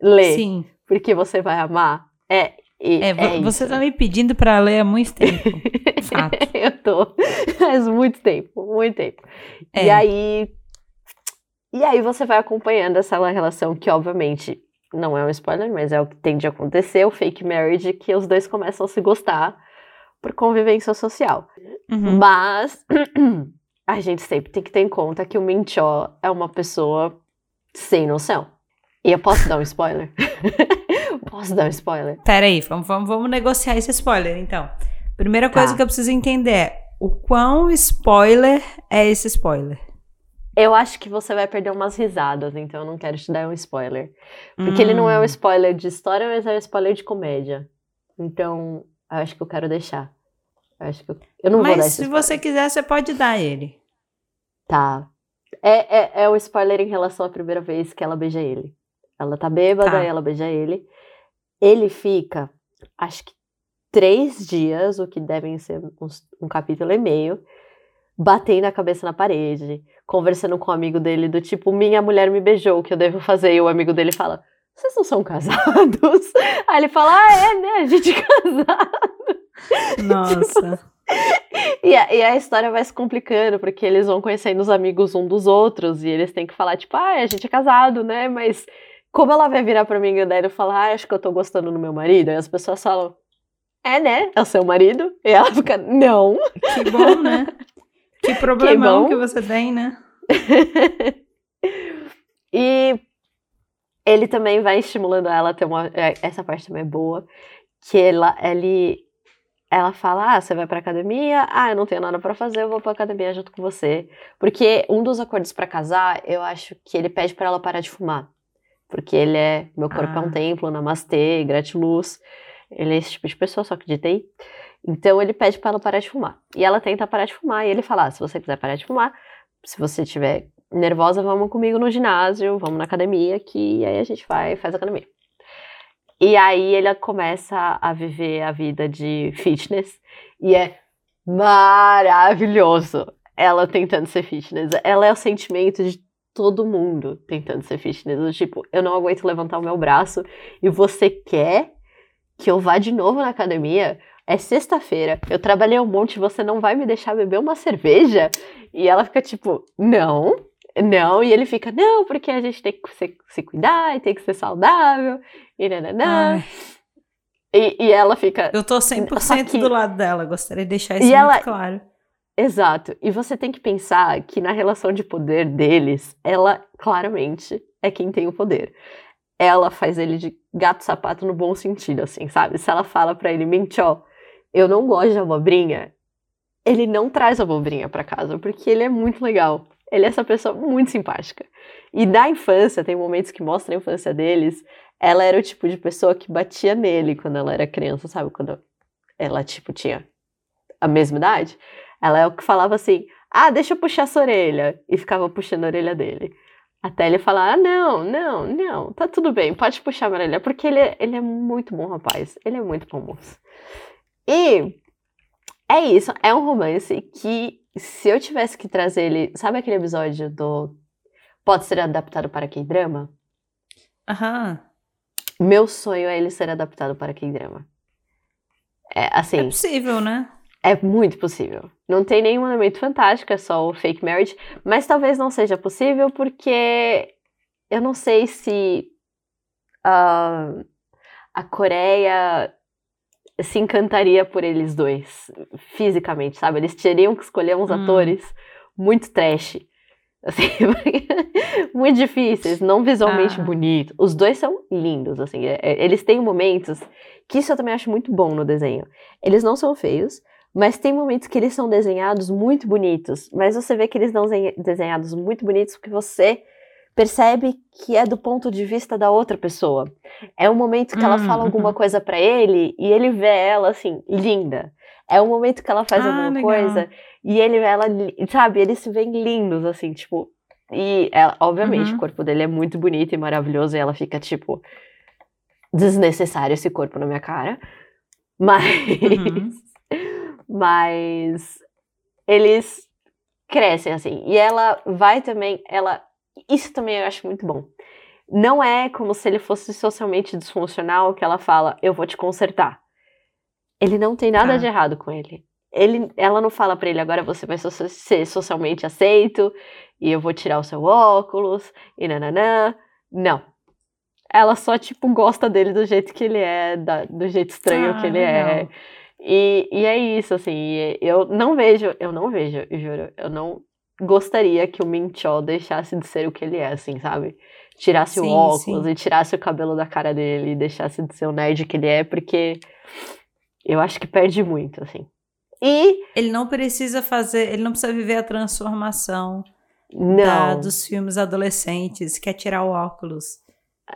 Lê,
Sim.
porque você vai amar. É, e,
É,
é
você
isso.
tá me pedindo pra ler há muito tempo. Fato.
eu tô. Faz muito tempo, muito tempo. E
É.
aí. E aí você vai acompanhando essa relação que, obviamente, não é um spoiler, mas é o que tende a acontecer, o fake marriage, que os dois começam a se gostar por convivência social.
Uhum.
Mas a gente sempre tem que ter em conta que o Minchó é uma pessoa sem noção. E eu posso dar um spoiler? posso dar um spoiler?
Pera aí, vamos, vamos, vamos negociar esse spoiler, então. Primeira coisa
Tá.
que eu preciso entender é o quão spoiler é esse spoiler.
Eu acho que você vai perder umas risadas, então eu não quero te dar um spoiler. Porque ele não é um
Hum,
spoiler de história, mas é um spoiler de comédia. Então, eu acho que eu quero deixar. Acho que eu, eu não vou dar
Mas se
spoiler.
você quiser, você pode dar ele.
Tá. É, é, é o spoiler em relação à primeira vez que ela beija ele. Ela tá bêbada
Tá.
e ela beija ele. Ele fica, acho que três dias, o que devem ser uns- um capítulo e meio, batendo a cabeça na parede, conversando com o amigo dele do tipo, minha mulher me beijou, o que eu devo fazer? E o amigo dele fala, vocês não são casados? Aí ele fala, ah, é, né? A gente é casado.
Nossa.
E a, e a história vai se complicando, porque eles vão conhecendo os amigos um dos outros, e eles têm que falar, tipo, ah, a gente é casado, né? Mas como ela vai virar pra mim e daí eu falar, ah, acho que eu tô gostando do meu marido? Aí as pessoas falam, é, né? É o seu marido? E ela fica, não.
Que bom, né? Que problemão
bom.
que, você tem, né?
e ele também vai estimulando ela a ter uma. é, Essa parte também é boa. Que ela, ele, ela fala: Ah, você vai pra academia? Ah, eu não tenho nada pra fazer, eu vou pra academia junto com você. Porque um dos acordos pra casar, eu acho que ele pede pra ela parar de fumar. Porque ele é. Meu corpo é um
Ah.
templo, namastê, gratiluz. Ele é esse tipo de pessoa, só que de TI. Então ele pede pra ela parar de fumar. E ela tenta parar de fumar. E ele fala: ah, se você quiser parar de fumar, se você estiver nervosa, vamos comigo no ginásio, vamos na academia, que aí a gente vai e faz academia. E aí ele começa a viver a vida de fitness e é maravilhoso ela tentando ser fitness. Ela é o sentimento de todo mundo tentando ser fitness. Do tipo, eu não aguento levantar o meu braço e você quer que eu vá de novo na academia? É sexta-feira, eu trabalhei um monte, você não vai me deixar beber uma cerveja? E ela fica tipo, não, não. E ele fica, não, porque a gente tem que se, se cuidar e tem que ser saudável. E nananã. E, e ela fica,
eu tô
Só
100%
que-
do lado dela. Gostaria de deixar
E
isso muito
ela-
claro.
exato. E você tem que pensar que na relação de poder deles, ela claramente é quem tem o poder. Ela faz ele de gato-sapato no bom sentido, assim, sabe? Se ela fala pra ele, Minchó, eu não gosto de abobrinha, ele não traz abobrinha pra casa, porque ele é muito legal. Ele é essa pessoa muito simpática. E da infância, tem momentos que mostram a infância deles, ela era o tipo de pessoa que batia nele quando ela era criança, sabe? Quando ela, tipo, tinha a mesma idade. Ela é o que falava assim, ah, deixa eu puxar essa orelha. E ficava puxando a orelha dele. Até ele falar, ah, não, não, não, tá tudo bem, pode puxar a orelha. Porque ele é, ele é muito bom rapaz, ele é muito bom moço. E é isso, é um romance que, se eu tivesse que trazer ele, sabe aquele episódio do Pode ser adaptado para K-drama?
Aham.
Meu sonho é ele ser adaptado para K-drama. É,
É
assim,
possível, né?
é muito possível. Não tem nenhum elemento fantástico, é só o fake marriage, mas talvez não seja possível porque eu não sei se ah, a Coreia se encantaria por eles dois, fisicamente, sabe? Eles teriam que escolher uns
Hum.
atores muito trash. Assim, muito difíceis, não visualmente
Ah.
bonitos. Os dois são lindos, assim. é- é- eles têm momentos que isso eu também acho muito bom no desenho. Eles não são feios, mas tem momentos que eles são desenhados muito bonitos. Mas você vê que eles são desenhados muito bonitos porque você percebe que é do ponto de vista da outra pessoa. É um momento que ela
Hum,
fala alguma
uhum.
coisa pra ele e ele vê ela assim, linda. É um momento que ela faz
Ah,
alguma
legal.
coisa e ele vê ela, sabe, eles se veem lindos, assim, tipo. E, ela, obviamente,
Uhum.
o corpo dele é muito bonito e maravilhoso e ela fica, tipo, desnecessário esse corpo na minha cara. Mas.
Uhum.
Mas. Eles crescem, assim. E ela vai também. Ela. Isso também eu acho muito bom. Não é como se ele fosse socialmente disfuncional que ela fala, eu vou te consertar. Ele não tem nada
Tá.
de errado com ele. ele. Ela não fala pra ele, agora você vai so- ser socialmente aceito, e eu vou tirar o seu óculos, e nananã. Não. Ela só, tipo, gosta dele do jeito que ele é, da- do jeito estranho
Ah,
que ele é.
legal.
E, e é isso, assim, eu não vejo, eu não vejo, eu juro, eu não gostaria que o Minchó deixasse de ser o que ele é, assim, sabe? Tirasse o
Sim,
óculos
sim.
e tirasse o cabelo da cara dele e deixasse de ser o nerd que ele é, porque eu acho que perde muito, assim. E,
Ele não precisa fazer, ele não precisa viver a transformação da- dos filmes adolescentes, quer tirar o óculos.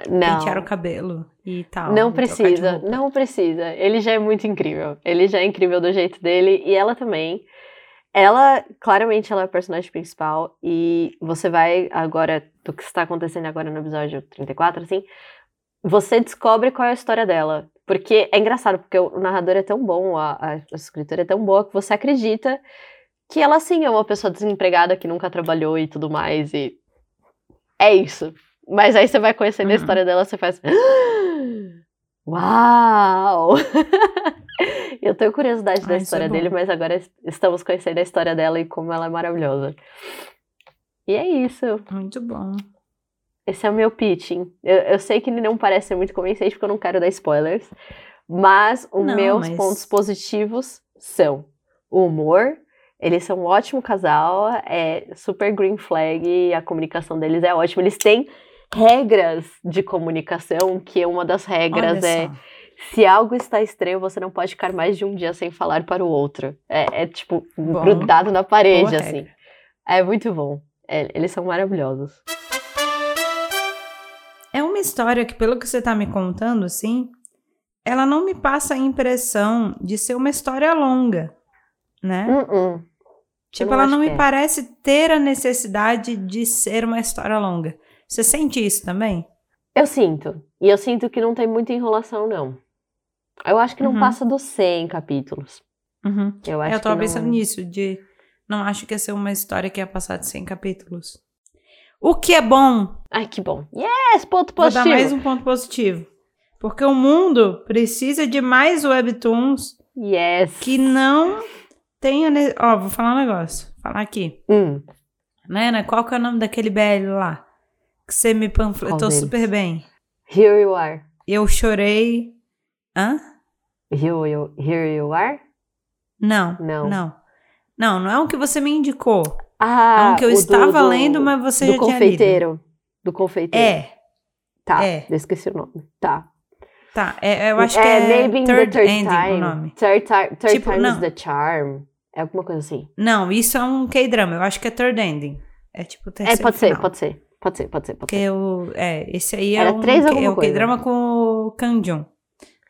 Não.
pentear o cabelo e tal.
Não precisa, não precisa. Ele já é muito incrível. Ele já é incrível do jeito dele e ela também. Ela, claramente, ela é a personagem principal e você vai agora, do que está acontecendo agora no episódio 34, assim, você descobre qual é a história dela. Porque é engraçado, porque o narrador é tão bom, a, a, a escritora é tão boa que você acredita que ela, sim, é uma pessoa desempregada que nunca trabalhou e tudo mais e é isso. Mas aí você vai conhecendo a
Uhum.
história dela, você faz. Uau! Eu tenho curiosidade da
Ah, isso
história
é
dele, mas agora es- estamos conhecendo a história dela e como ela é maravilhosa. E é isso.
Muito bom.
Esse é o meu pitching. Eu, eu sei que ele não parece ser muito convincente porque eu não quero dar spoilers. Mas os
Não,
meus
mas-
pontos positivos são o humor. Eles são um ótimo casal, é super green flag, e a comunicação deles é ótima. Eles têm regras de comunicação, que uma das regras é. Se algo está estranho, você não pode ficar mais de um dia sem falar para o outro. É, é, tipo,
Bom.
grudado na parede, assim.
regra.
É muito bom. É, eles são maravilhosos.
É uma história que, pelo que você tá me contando, assim, ela não me passa a impressão de ser uma história longa, né?
Uh-uh.
tipo,
não
ela não me
é.
parece ter a necessidade de ser uma história longa. Você sente isso também?
Eu sinto. E eu sinto que não tem muita enrolação, não. Eu acho que não
Uhum.
passa dos 100 capítulos.
Uhum.
Eu acho
eu tava pensando nisso, de não acho que ia ser uma história que ia passar de 100 capítulos. O que é bom
Ai, que bom. Yes, ponto
Vou dar
positivo.
mais um ponto positivo. Porque o mundo precisa de mais webtoons
Yes.
que não tenha. ne- Ó, vou falar um negócio. Falar aqui.
Hum,
Nana, qual que é o nome daquele BL lá? Que você me panfletou super bem.
here you are.
Eu chorei. Hã?
Here you, here you are?
Não.
Não.
Não. Não, não é um que você me indicou.
Ah,
é um que eu
do-
estava
do-
lendo, mas você
do
já
confeiteiro. Do confeiteiro.
É,
Tá,
é.
eu esqueci o nome. Tá.
tá. É, eu acho que é
Maybe in
Third,
the third
Ending
time.
o nome.
Third, ti- third
Tipo,
time
não.
is the charm. É alguma coisa assim.
Não, isso é um K-drama. Eu acho que é Third Ending. É tipo o terceiro
É, pode ser,
final.
pode ser. Pode ser, pode ser, pode
Porque
ser.
eu, é, esse aí é
Era
um
três alguma
é o
coisa.
K-drama com o Kanjun.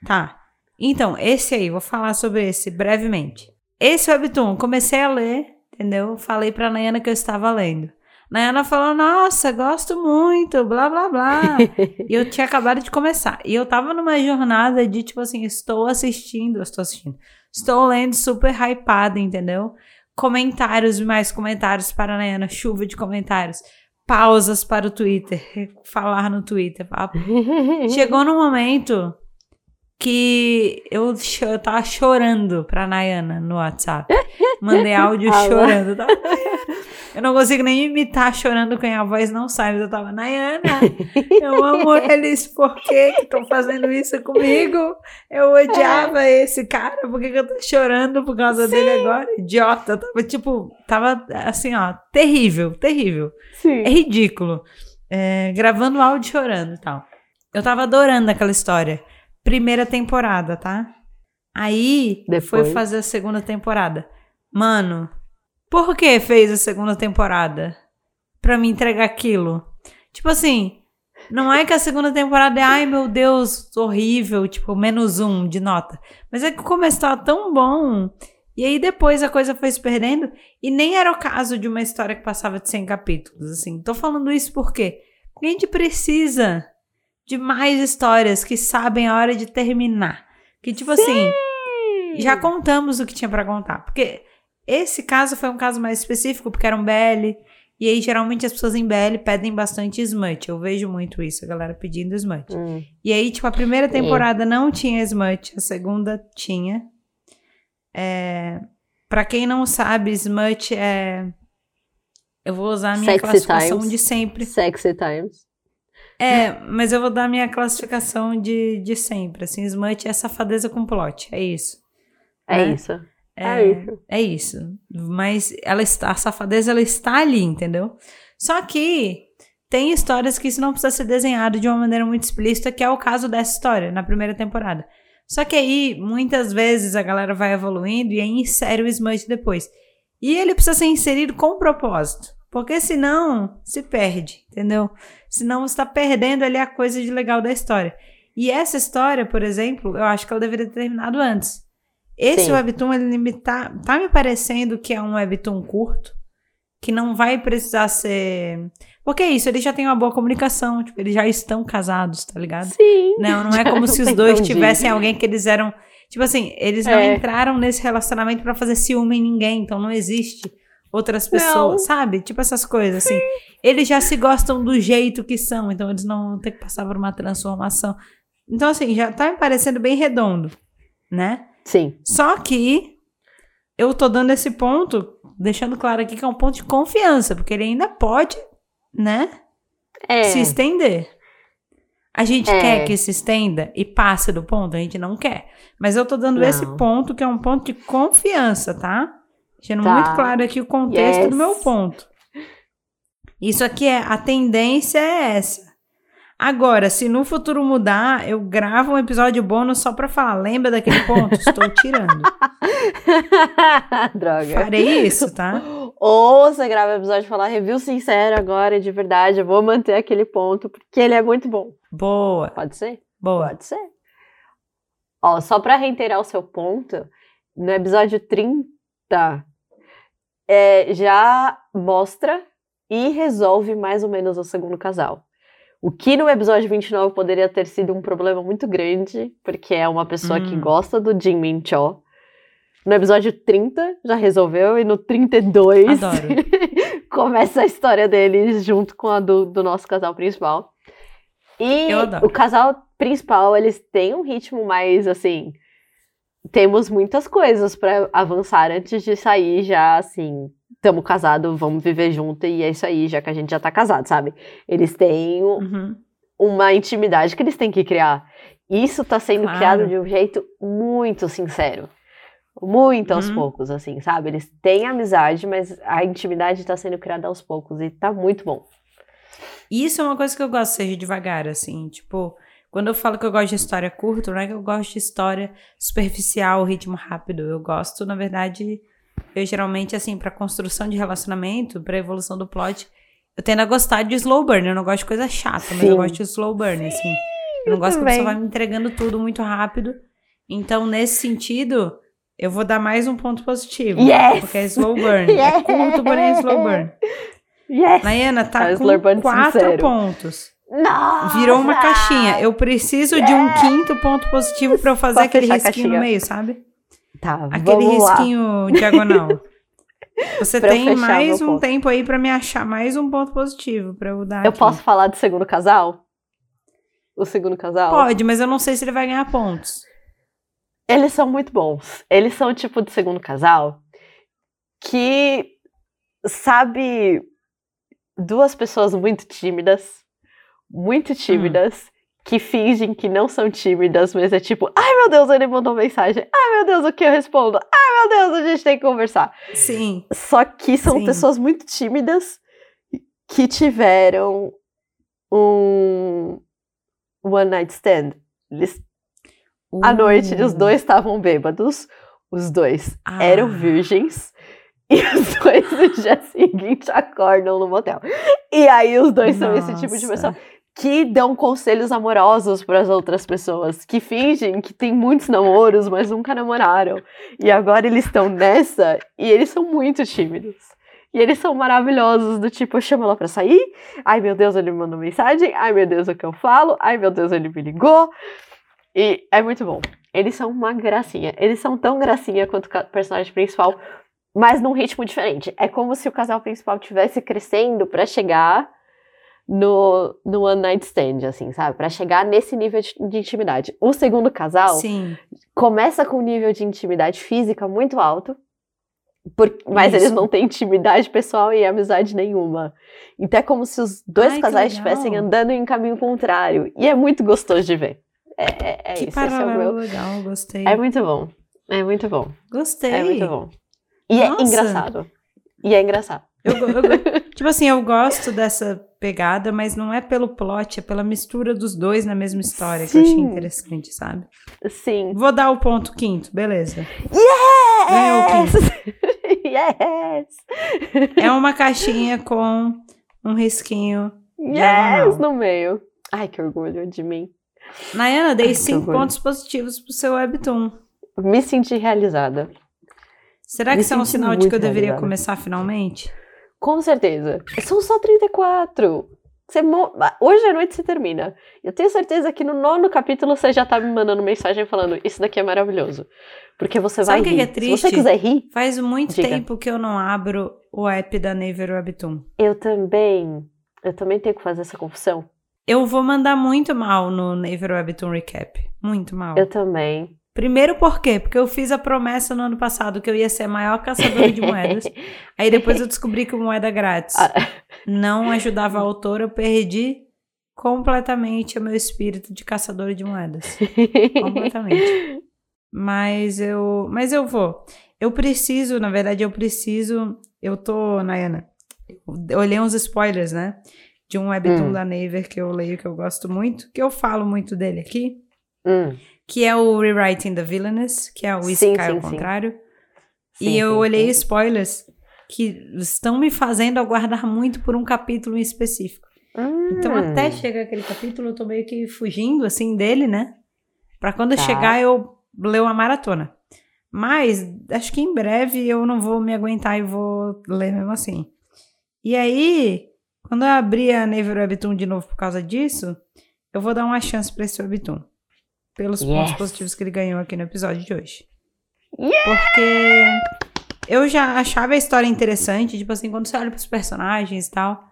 Tá. Então, esse aí, vou falar sobre esse brevemente. Esse webtoon, comecei a ler, entendeu? Falei pra Nayana que eu estava lendo. Nayana falou, nossa, gosto muito, blá, blá, blá. e eu tinha acabado de começar. E eu tava numa jornada de, tipo assim, estou assistindo, estou assistindo. Estou lendo super hypada, entendeu? Comentários e mais comentários para a Nayana, chuva de comentários. Pausas para o Twitter, falar no Twitter. papo. Chegou num momento que eu, cho- tava chorando pra Nayana no WhatsApp. Mandei áudio chorando. Eu, tava. Eu não consigo nem imitar chorando com a voz não sai, mas eu tava, Nayana, eu amo eles, por que estão fazendo isso comigo? Eu odiava esse cara, por que, que eu tô chorando por causa dele agora? Idiota, tava tipo, tava assim, ó, terrível, terrível.
Sim.
É ridículo. É, gravando áudio chorando e tal. Eu tava adorando aquela história. Primeira temporada, tá? Aí
Depois.
foi fazer a segunda temporada. Mano, por que fez a segunda temporada? Pra me entregar aquilo. Tipo assim, não é que a segunda temporada é, ai meu Deus, horrível, tipo, menos um de nota. Mas é que o começo tava tão bom. E aí depois a coisa foi se perdendo. E nem era o caso de uma história que passava de 100 capítulos, assim. Tô falando isso? Porque a gente precisa de mais histórias que sabem a hora de terminar. Que tipo assim, já contamos o que tinha pra contar. Porque esse caso foi um caso mais específico, porque era um BL. E aí, geralmente, as pessoas em BL pedem bastante smut. Eu vejo muito isso, a galera pedindo smut.
Hum.
E aí, tipo, a primeira temporada não tinha smut, a segunda tinha. É... Pra quem não sabe, smut é. Eu vou usar a minha
Sexy
classificação
times.
de sempre.
Sexy Times.
É, mas eu vou dar a minha classificação de, de sempre. Assim, smut é safadeza com plot. É isso.
É,
Né?
isso.
É,
É isso.
é isso. Mas ela está, a safadeza ela está ali, entendeu? Só que tem histórias que isso não precisa ser desenhado de uma maneira muito explícita, que é o caso dessa história, na primeira temporada. Só que aí, muitas vezes, a galera vai evoluindo e aí insere o smut depois. E ele precisa ser inserido com propósito. Porque senão se perde, entendeu? Senão você tá perdendo ali a coisa de legal da história. E essa história, por exemplo, eu acho que ela deveria ter terminado antes. Esse
Sim.
webtoon, ele me tá, tá me parecendo que é um webtoon curto, que não vai precisar ser. Porque é isso, eles já têm uma boa comunicação, tipo, eles já estão casados, tá ligado?
Sim.
Não, não é como se os
Entendi.
dois tivessem alguém que eles eram. Tipo assim, eles não
É.
entraram nesse relacionamento pra fazer ciúme em ninguém, então não existe outras pessoas,
Não.
sabe? Tipo essas coisas, assim. Eles já se gostam do jeito que são, então eles não vão ter que passar por uma transformação. Então, assim, já tá me parecendo bem redondo, né?
Sim.
Só que eu tô dando esse ponto, deixando claro aqui que é um ponto de confiança, porque ele ainda pode, né?
É.
se estender. A gente
É.
quer que se estenda e passe do ponto? A gente não quer. Mas eu tô dando
Não.
esse ponto que é um ponto de confiança, tá? Deixando
Tá.
muito claro aqui o contexto
Yes.
do meu ponto. Isso aqui é, a tendência é essa. Agora, se no futuro mudar, eu gravo um episódio bônus só pra falar, lembra daquele ponto? Estou tirando.
Droga.
Farei isso, tá?
Ou você grava o episódio e fala review sincero agora, de verdade, eu vou manter aquele ponto, porque ele é muito bom.
Boa,
Pode ser?
boa.
Pode ser. Ó, só pra reiterar o seu ponto, no episódio 30, é, já mostra e resolve mais ou menos o segundo casal. O que no episódio 29 poderia ter sido um problema muito grande, porque é uma pessoa que
Hum.
gosta do Jin Min Cho. No episódio 30 já resolveu, e no 32
Adoro.
começa a história deles junto com a do, do nosso casal principal. E o casal principal, eles têm um ritmo mais assim. Temos muitas coisas pra avançar antes de sair já assim. Estamos casados, vamos viver junto e é isso aí, já que a gente já tá casado, sabe? Eles têm um-
Uhum.
uma intimidade que eles têm que criar. Isso tá sendo
Claro.
criado de um jeito muito sincero. Muito aos
Uhum.
poucos, assim, sabe? Eles têm amizade, mas a intimidade tá sendo criada aos poucos e tá muito bom.
Isso é uma coisa que eu gosto, seja devagar, assim, tipo, quando eu falo que eu gosto de história curta, não é que eu gosto de história superficial, ritmo rápido. Eu gosto, na verdade, eu geralmente, assim, pra construção de relacionamento, pra evolução do plot, eu tendo a gostar de slow burn. Eu não gosto de coisa chata, mas eu
Sim.
gosto de slow burn, assim. Eu não gosto que a pessoa vai me entregando tudo muito rápido. Então, nesse sentido, eu vou dar mais um ponto positivo.
Yes!
Porque é slow burn. É curto, porém é slow burn.
Yes!
Nayana tá
É
com quatro
sincero.
pontos.
Nossa!
Virou uma caixinha. Eu preciso de um quinto ponto positivo pra eu fazer aquele risquinho no meio, sabe?
Tá,
Aquele
vamos lá.
risquinho diagonal. Você
Pra
tem mais um
ponto.
tempo aí pra me achar mais um ponto positivo pra eu dar
Eu
aqui.
posso falar do segundo casal? O segundo casal?
Pode, mas eu não sei se ele vai ganhar pontos.
Eles são muito bons. Eles são o tipo de segundo casal que sabe duas pessoas muito tímidas, muito tímidas, que fingem que não são tímidas, mas é tipo, ai meu Deus, ele mandou mensagem. Ai meu Deus, o que eu respondo? Ai meu Deus, a gente tem que conversar.
Sim.
Só que são
Sim.
pessoas muito tímidas que tiveram um one night stand. Eles à noite, os
Uh,
dois estavam bêbados, os dois
ah,
eram virgens, e os dois no dia seguinte acordam no motel. E aí os dois são esse tipo de
nossa.
pessoa que dão conselhos amorosos para as outras pessoas, que fingem que tem muitos namoros, mas nunca namoraram. E agora eles estão nessa e eles são muito tímidos. E eles são maravilhosos, do tipo, eu chamo ela pra sair, ai meu Deus, ele me mandou mensagem, ai meu Deus, o que eu falo, ai meu Deus, ele me ligou. E é muito bom. Eles são uma gracinha. Eles são tão gracinha quanto o personagem principal, mas num ritmo diferente. É como se o casal principal estivesse crescendo pra chegar no, no One Night Stand, assim, sabe? Pra chegar nesse nível de, de intimidade. O segundo casal
Sim.
começa com um nível de intimidade física muito alto, por- mas
Isso.
eles não têm intimidade pessoal e amizade nenhuma. Então é como se os dois
Ai,
casais estivessem andando em caminho contrário. E é muito gostoso de ver. É, é, é
que
isso, esse é
paralelo
meu.
legal, gostei.
É muito bom. É muito bom.
Gostei.
É muito bom. E é
Nossa.
engraçado. E é engraçado.
Eu, eu tipo assim, eu gosto dessa pegada, mas não é pelo plot, é pela mistura dos dois na mesma história que eu achei
Sim.
interessante, sabe?
Sim.
Vou dar o ponto quinto, beleza. Ganhou o
Yes! yes!
É uma caixinha com um risquinho.
Yes! No meio. Ai, que orgulho de mim.
Nayana, dei Ai, cinco pontos positivos pro seu webtoon.
Me senti realizada.
Será que Me isso é um sinal de que eu deveria realizada. começar finalmente?
Com certeza. São só 34. Você mo... Hoje à noite você termina. Eu tenho certeza que no nono capítulo você já tá me mandando mensagem falando: Isso daqui é maravilhoso. Porque você
Sabe
vai rir.
Que é triste?
Se você quiser rir.
Faz muito diga. tempo que eu não abro o app da Naver Webtoon.
Eu também. Eu também tenho que fazer essa confusão.
Eu vou mandar muito mal no Naver Webtoon Recap. Muito mal.
Eu também.
Primeiro por quê? Porque eu fiz a promessa no ano passado que eu ia ser a maior caçadora de moedas. Aí depois eu descobri que moeda grátis ah. não ajudava a autora, eu perdi completamente o meu espírito de caçadora de moedas. completamente. Mas eu, mas eu vou. Eu preciso, na verdade, eu preciso. Eu tô, Nayana. Eu olhei uns spoilers, né? De um webtoon hum. da Naver que eu leio que eu gosto muito, que eu falo muito dele aqui.
Hum
que é o Rewriting the Villainous, que é o Isekai ao contrário. Sim, e eu sim, olhei sim. spoilers que estão me fazendo aguardar muito por um capítulo em específico. Hum. Então, até chegar aquele capítulo, eu tô meio que fugindo, assim, dele, né? Pra quando tá. chegar, eu ler uma maratona. Mas, acho que em breve eu não vou me aguentar e vou ler mesmo assim. E aí, quando eu abrir a Naver Webtoon de novo por causa disso, eu vou dar uma chance pra esse Webtoon pelos yes. pontos positivos que ele ganhou aqui no episódio de hoje.
Yeah.
Porque eu já achava a história interessante, tipo assim, quando você olha pros personagens e tal,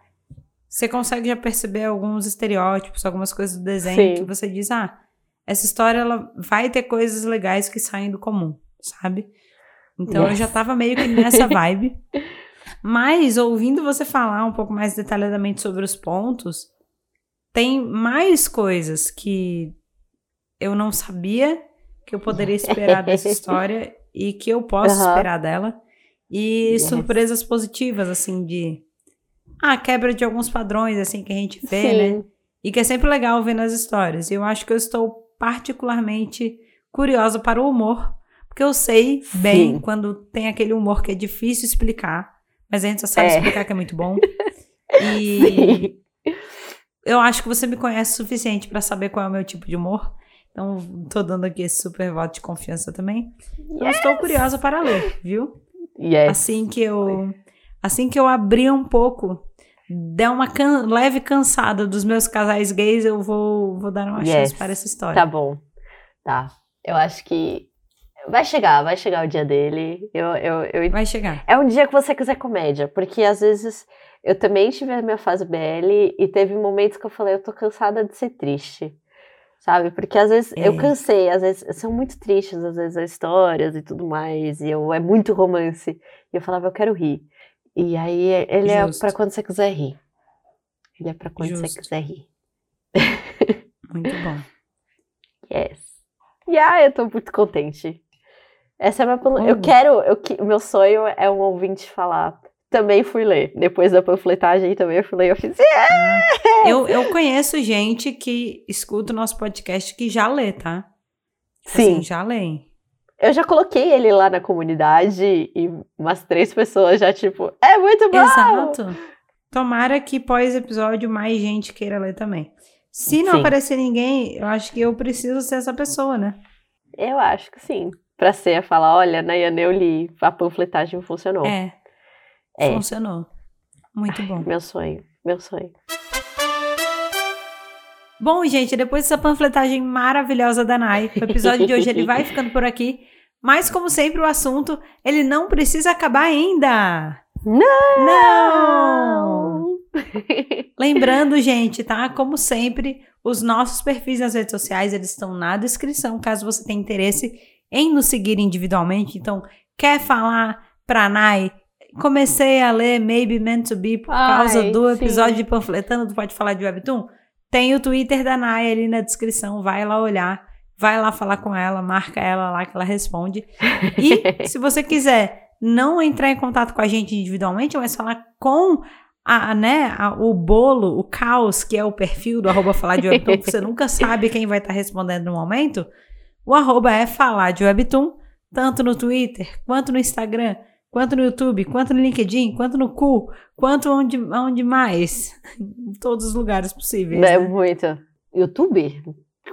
você consegue já perceber alguns estereótipos, algumas coisas do desenho Sim. que você diz, ah, essa história ela vai ter coisas legais que saem do comum, sabe? Então yes. eu já tava meio que nessa vibe. Mas ouvindo você falar um pouco mais detalhadamente sobre os pontos, tem mais coisas que eu não sabia que eu poderia esperar dessa história e que eu posso uhum. esperar dela. E yes. surpresas positivas, assim, de. Ah, quebra de alguns padrões, assim, que a gente vê, Sim. né? E que é sempre legal ver nas histórias. E eu acho que eu estou particularmente curiosa para o humor, porque eu sei bem Sim. quando tem aquele humor que é difícil explicar, mas a gente só sabe é. explicar que é muito bom. E Sim. eu acho que você me conhece o suficiente para saber qual é o meu tipo de humor. Então, tô dando aqui esse super voto de confiança também. Yes! estou curiosa para ler, viu?
Yes.
Assim que eu assim que eu abrir um pouco, der uma can leve cansada dos meus casais gays, eu vou, vou dar uma yes. chance para essa história.
Tá bom. Tá. Eu acho que vai chegar, vai chegar o dia dele. Eu, eu, eu...
Vai chegar.
É um dia que você quiser comédia, porque às vezes eu também tive a minha fase BL e teve momentos que eu falei, eu tô cansada de ser triste sabe? Porque às vezes é. eu cansei, às vezes são muito tristes, às vezes as histórias e tudo mais, e eu, é muito romance. E eu falava, eu quero rir. E aí ele é Justo. é para quando você quiser rir. Ele é para quando Justo. você quiser rir.
Muito bom.
Yes. E yeah, eu tô muito contente. Essa é a minha. Eu quero. Eu, meu sonho é um ouvinte falar também fui ler. Depois da panfletagem também eu fui ler. Eu fiz. Yeah!
Eu, eu conheço gente que escuta o nosso podcast que já lê, tá?
Sim.
Assim, já lê.
Eu já coloquei ele lá na comunidade e umas três pessoas já, tipo, é muito bom!
Exato. Tomara que pós-episódio mais gente queira ler também. Se não sim. aparecer ninguém, eu acho que eu preciso ser essa pessoa, né?
Eu acho que sim. Pra ser, falar, olha, Nayane, eu li, a panfletagem funcionou.
É, é. Funcionou. Muito bom.
Meu sonho, meu sonho.
Bom, gente, depois dessa panfletagem maravilhosa da Nai, o episódio de hoje ele vai ficando por aqui. Mas, como sempre, o assunto, ele não precisa acabar ainda.
Não!
Não! Lembrando, gente, tá? Como sempre, os nossos perfis nas redes sociais, eles estão na descrição, caso você tenha interesse em nos seguir individualmente. Então, quer falar pra Nai comecei a ler Maybe Meant to Be por Ai, causa do episódio sim. de Panfletando, tu pode falar de Webtoon? Tem o Twitter da Naya ali na descrição, vai lá olhar, vai lá falar com ela, marca ela lá que ela responde. E se você quiser não entrar em contato com a gente individualmente, mas falar com a, né, a, o bolo, o caos, que é o perfil do arroba falar de Webtoon, que você nunca sabe quem vai estar tá respondendo no momento, o arroba é falar de Webtoon, tanto no Twitter quanto no Instagram quanto no YouTube, quanto no LinkedIn, quanto no cu, quanto onde, onde mais. em todos os lugares possíveis.
É
né?
muito. YouTube?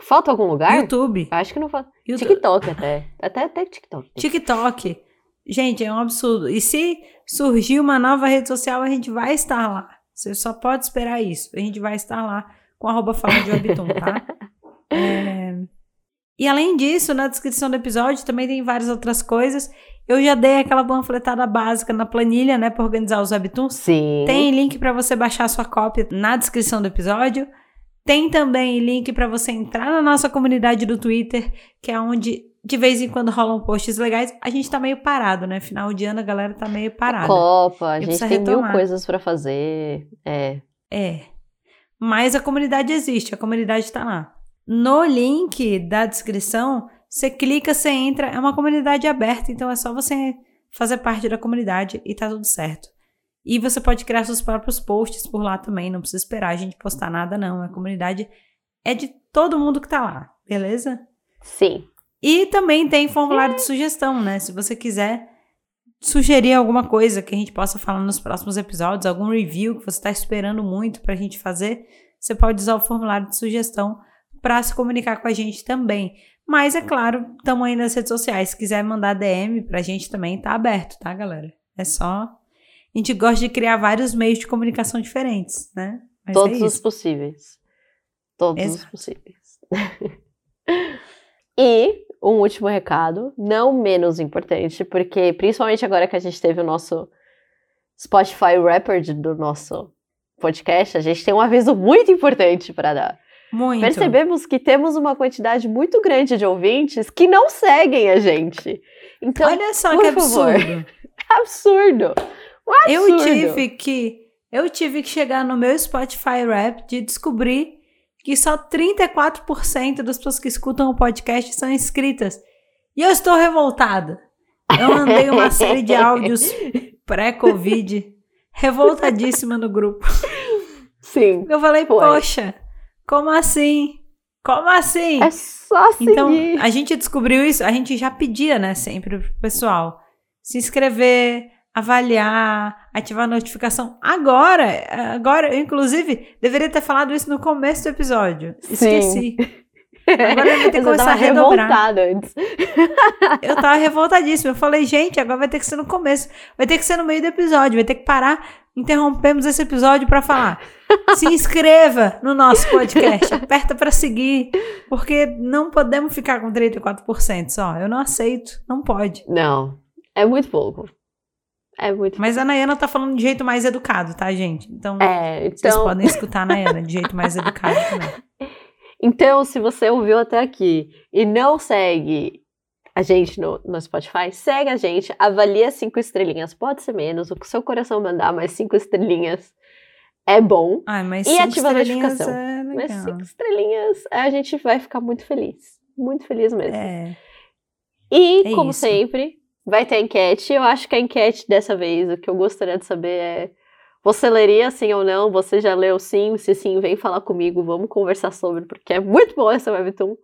Falta algum lugar?
YouTube.
Acho que não falta.
YouTube.
TikTok até. Até, até TikTok.
TikTok. Gente, é um absurdo. E se surgir uma nova rede social, a gente vai estar lá. Você só pode esperar isso. A gente vai estar lá com arroba fala de Webtoon, tá? É, E além disso, na descrição do episódio também tem várias outras coisas. Eu já dei aquela panfletada básica na planilha, né, para organizar os Webtoons.
Sim.
Tem link para você baixar a sua cópia na descrição do episódio. Tem também link para você entrar na nossa comunidade do Twitter, que é onde de vez em quando rolam posts legais. A gente tá meio parado, né? Final de ano a galera tá meio parada.
Copa, a gente tem mil
retomar.
coisas pra fazer. É.
É. Mas a comunidade existe, a comunidade tá lá. No link da descrição, você clica, você entra, é uma comunidade aberta, então é só você fazer parte da comunidade e tá tudo certo. E você pode criar seus próprios posts por lá também, não precisa esperar a gente postar nada não, a comunidade é de todo mundo que tá lá, beleza?
Sim.
E também tem formulário de sugestão, né? Se você quiser sugerir alguma coisa que a gente possa falar nos próximos episódios, algum review que você está esperando muito para a gente fazer, você pode usar o formulário de sugestão para se comunicar com a gente também. Mas é claro, estamos aí nas redes sociais. Se quiser mandar DM pra gente também, tá aberto, tá, galera? É só. A gente gosta de criar vários meios de comunicação diferentes, né? Mas é
Todos os
isso.
possíveis. Todos os
Exato.
possíveis. e um último recado, não menos importante, porque principalmente agora que a gente teve o nosso Spotify Rapid do nosso podcast, a gente tem um aviso muito importante para dar.
Muito.
Percebemos que temos uma quantidade muito grande de ouvintes que não seguem a gente. Então,
Olha só
por
que
favor.
absurdo.
absurdo. Um
Eu
absurdo.
tive que eu tive que chegar no meu Spotify Rap de descobrir que só 34% das pessoas que escutam o podcast são inscritas. E eu estou revoltada. Eu mandei uma série de áudios pré-Covid revoltadíssima no grupo.
Sim.
Eu falei,
Foi.
poxa, como assim? Como assim?
É só seguir.
Então, a gente descobriu isso, a gente já pedia, né, sempre pro pessoal se inscrever, avaliar, ativar a notificação. Agora, agora, eu, inclusive, deveria ter falado isso no começo do episódio. Esqueci. Agora eu vou ter que começar a redobrar.
revoltada antes.
Eu tava revoltadíssima. Eu falei, gente, agora vai ter que ser no começo. Vai ter que ser no meio do episódio. Vai ter que parar. Interrompemos esse episódio pra falar. Se inscreva no nosso podcast. Aperta pra seguir. Porque não podemos ficar com 34% só. Eu não aceito. Não pode.
Não, é muito pouco. É muito
Mas a Nayana tá falando de jeito mais educado, tá, gente? Então,
É,
vocês
então,
podem escutar a Nayana de jeito mais educado também.
então, se você ouviu até aqui e não segue a gente no, no Spotify, segue a gente, avalia cinco estrelinhas. Pode ser menos, o que o seu coração mandar, mas cinco estrelinhas é bom.
Ai, mas
E
cinco
ativa a
estrelinhas
notificação.
é
Mas cinco estrelinhas, a gente vai ficar muito feliz. Muito feliz mesmo.
É.
E,
É
como
isso.
sempre, vai ter enquete. Eu acho que a enquete dessa vez, o que eu gostaria de saber é: você leria sim ou não? Você já leu sim? Se sim, vem falar comigo, vamos conversar sobre, porque é muito bom essa webtoon.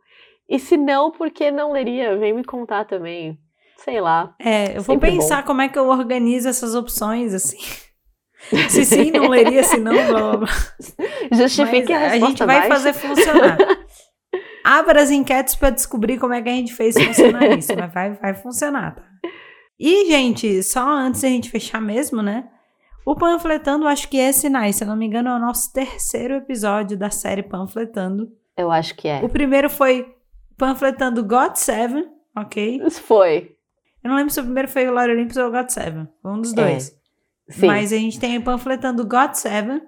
E se não, por que não leria? Vem me contar também. Sei lá.
É, eu vou
Sempre
pensar como é que eu organizo essas opções, assim. Se sim, não leria, se não, blá blá blá.
Justifique
Mas
a
a
resposta
gente vai fazer funcionar. Abra as enquetes para descobrir como é que a gente fez funcionar isso, mas vai, vai funcionar, tá? E, gente, só antes da gente fechar mesmo, né? O Panfletando, acho que é sinais, se eu não me engano, é o nosso terceiro episódio da série Panfletando.
Eu acho que é.
O primeiro foi Panfletando God Seven, ok?
Isso foi.
Eu não lembro se o primeiro foi o Lore Olympus ou o God Seven. Um dos dois.
Sim.
Mas a gente tem o panfletando God Seven,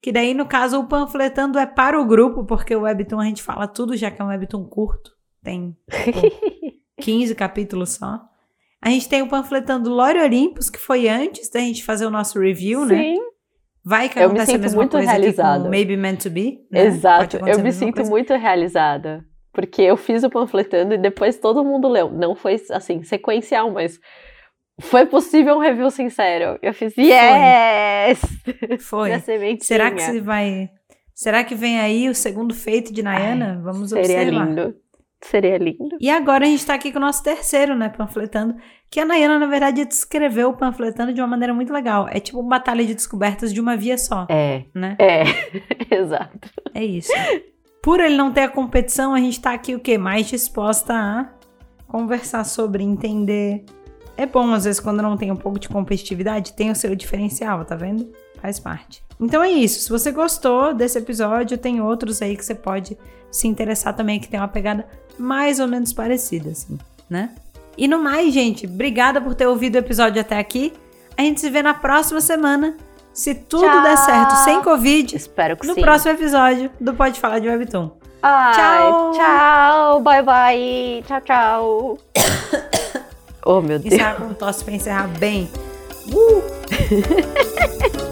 que daí, no caso, o panfletando é para o grupo, porque o Webtoon a gente fala tudo, já que é um Webtoon curto. Tem tipo, 15 capítulos só. A gente tem o panfletando Lore Olympus, que foi antes da gente fazer o nosso review, né?
Sim,
Vai que
Eu me
acontece a mesma
muito
coisa aqui
realizada.
com Maybe Meant to Be. né?
Exato. Eu me sinto
coisa.
muito realizada. Porque eu fiz o panfletando e depois todo mundo leu. Não foi, assim, sequencial, mas foi possível um review sincero. Eu fiz, yes!
Foi.
Sementinha.
Será que se vai... Será que vem aí o segundo feito de Nayana? Vamos
Seria
observar.
lindo. Seria lindo.
E agora a gente tá aqui com o nosso terceiro, né, panfletando, que a Nayana, na verdade, descreveu o panfletando de uma maneira muito legal. É tipo uma batalha de descobertas de uma via só,
É,
né?
é, exato.
É isso. Por ele não ter a competição, a gente tá aqui o quê? Mais disposta a conversar sobre, entender. É bom, às vezes, quando não tem um pouco de competitividade, tem o seu diferencial, tá vendo? Faz parte. Então é isso. Se você gostou desse episódio, tem outros aí que você pode se interessar também, que tem uma pegada mais ou menos parecida, assim, né? E no mais, gente, obrigada por ter ouvido o episódio até aqui. A gente se vê na próxima semana. Se tudo
Tchau.
der certo, sem Covid,
Espero que
no
sim.
próximo episódio do Pode Falar de Webtoon.
Ai,
Tchau.
Tchau. Bye, bye. Tchau, tchau. oh, meu Deus.
Encerrar com tosse pra encerrar bem. Uh!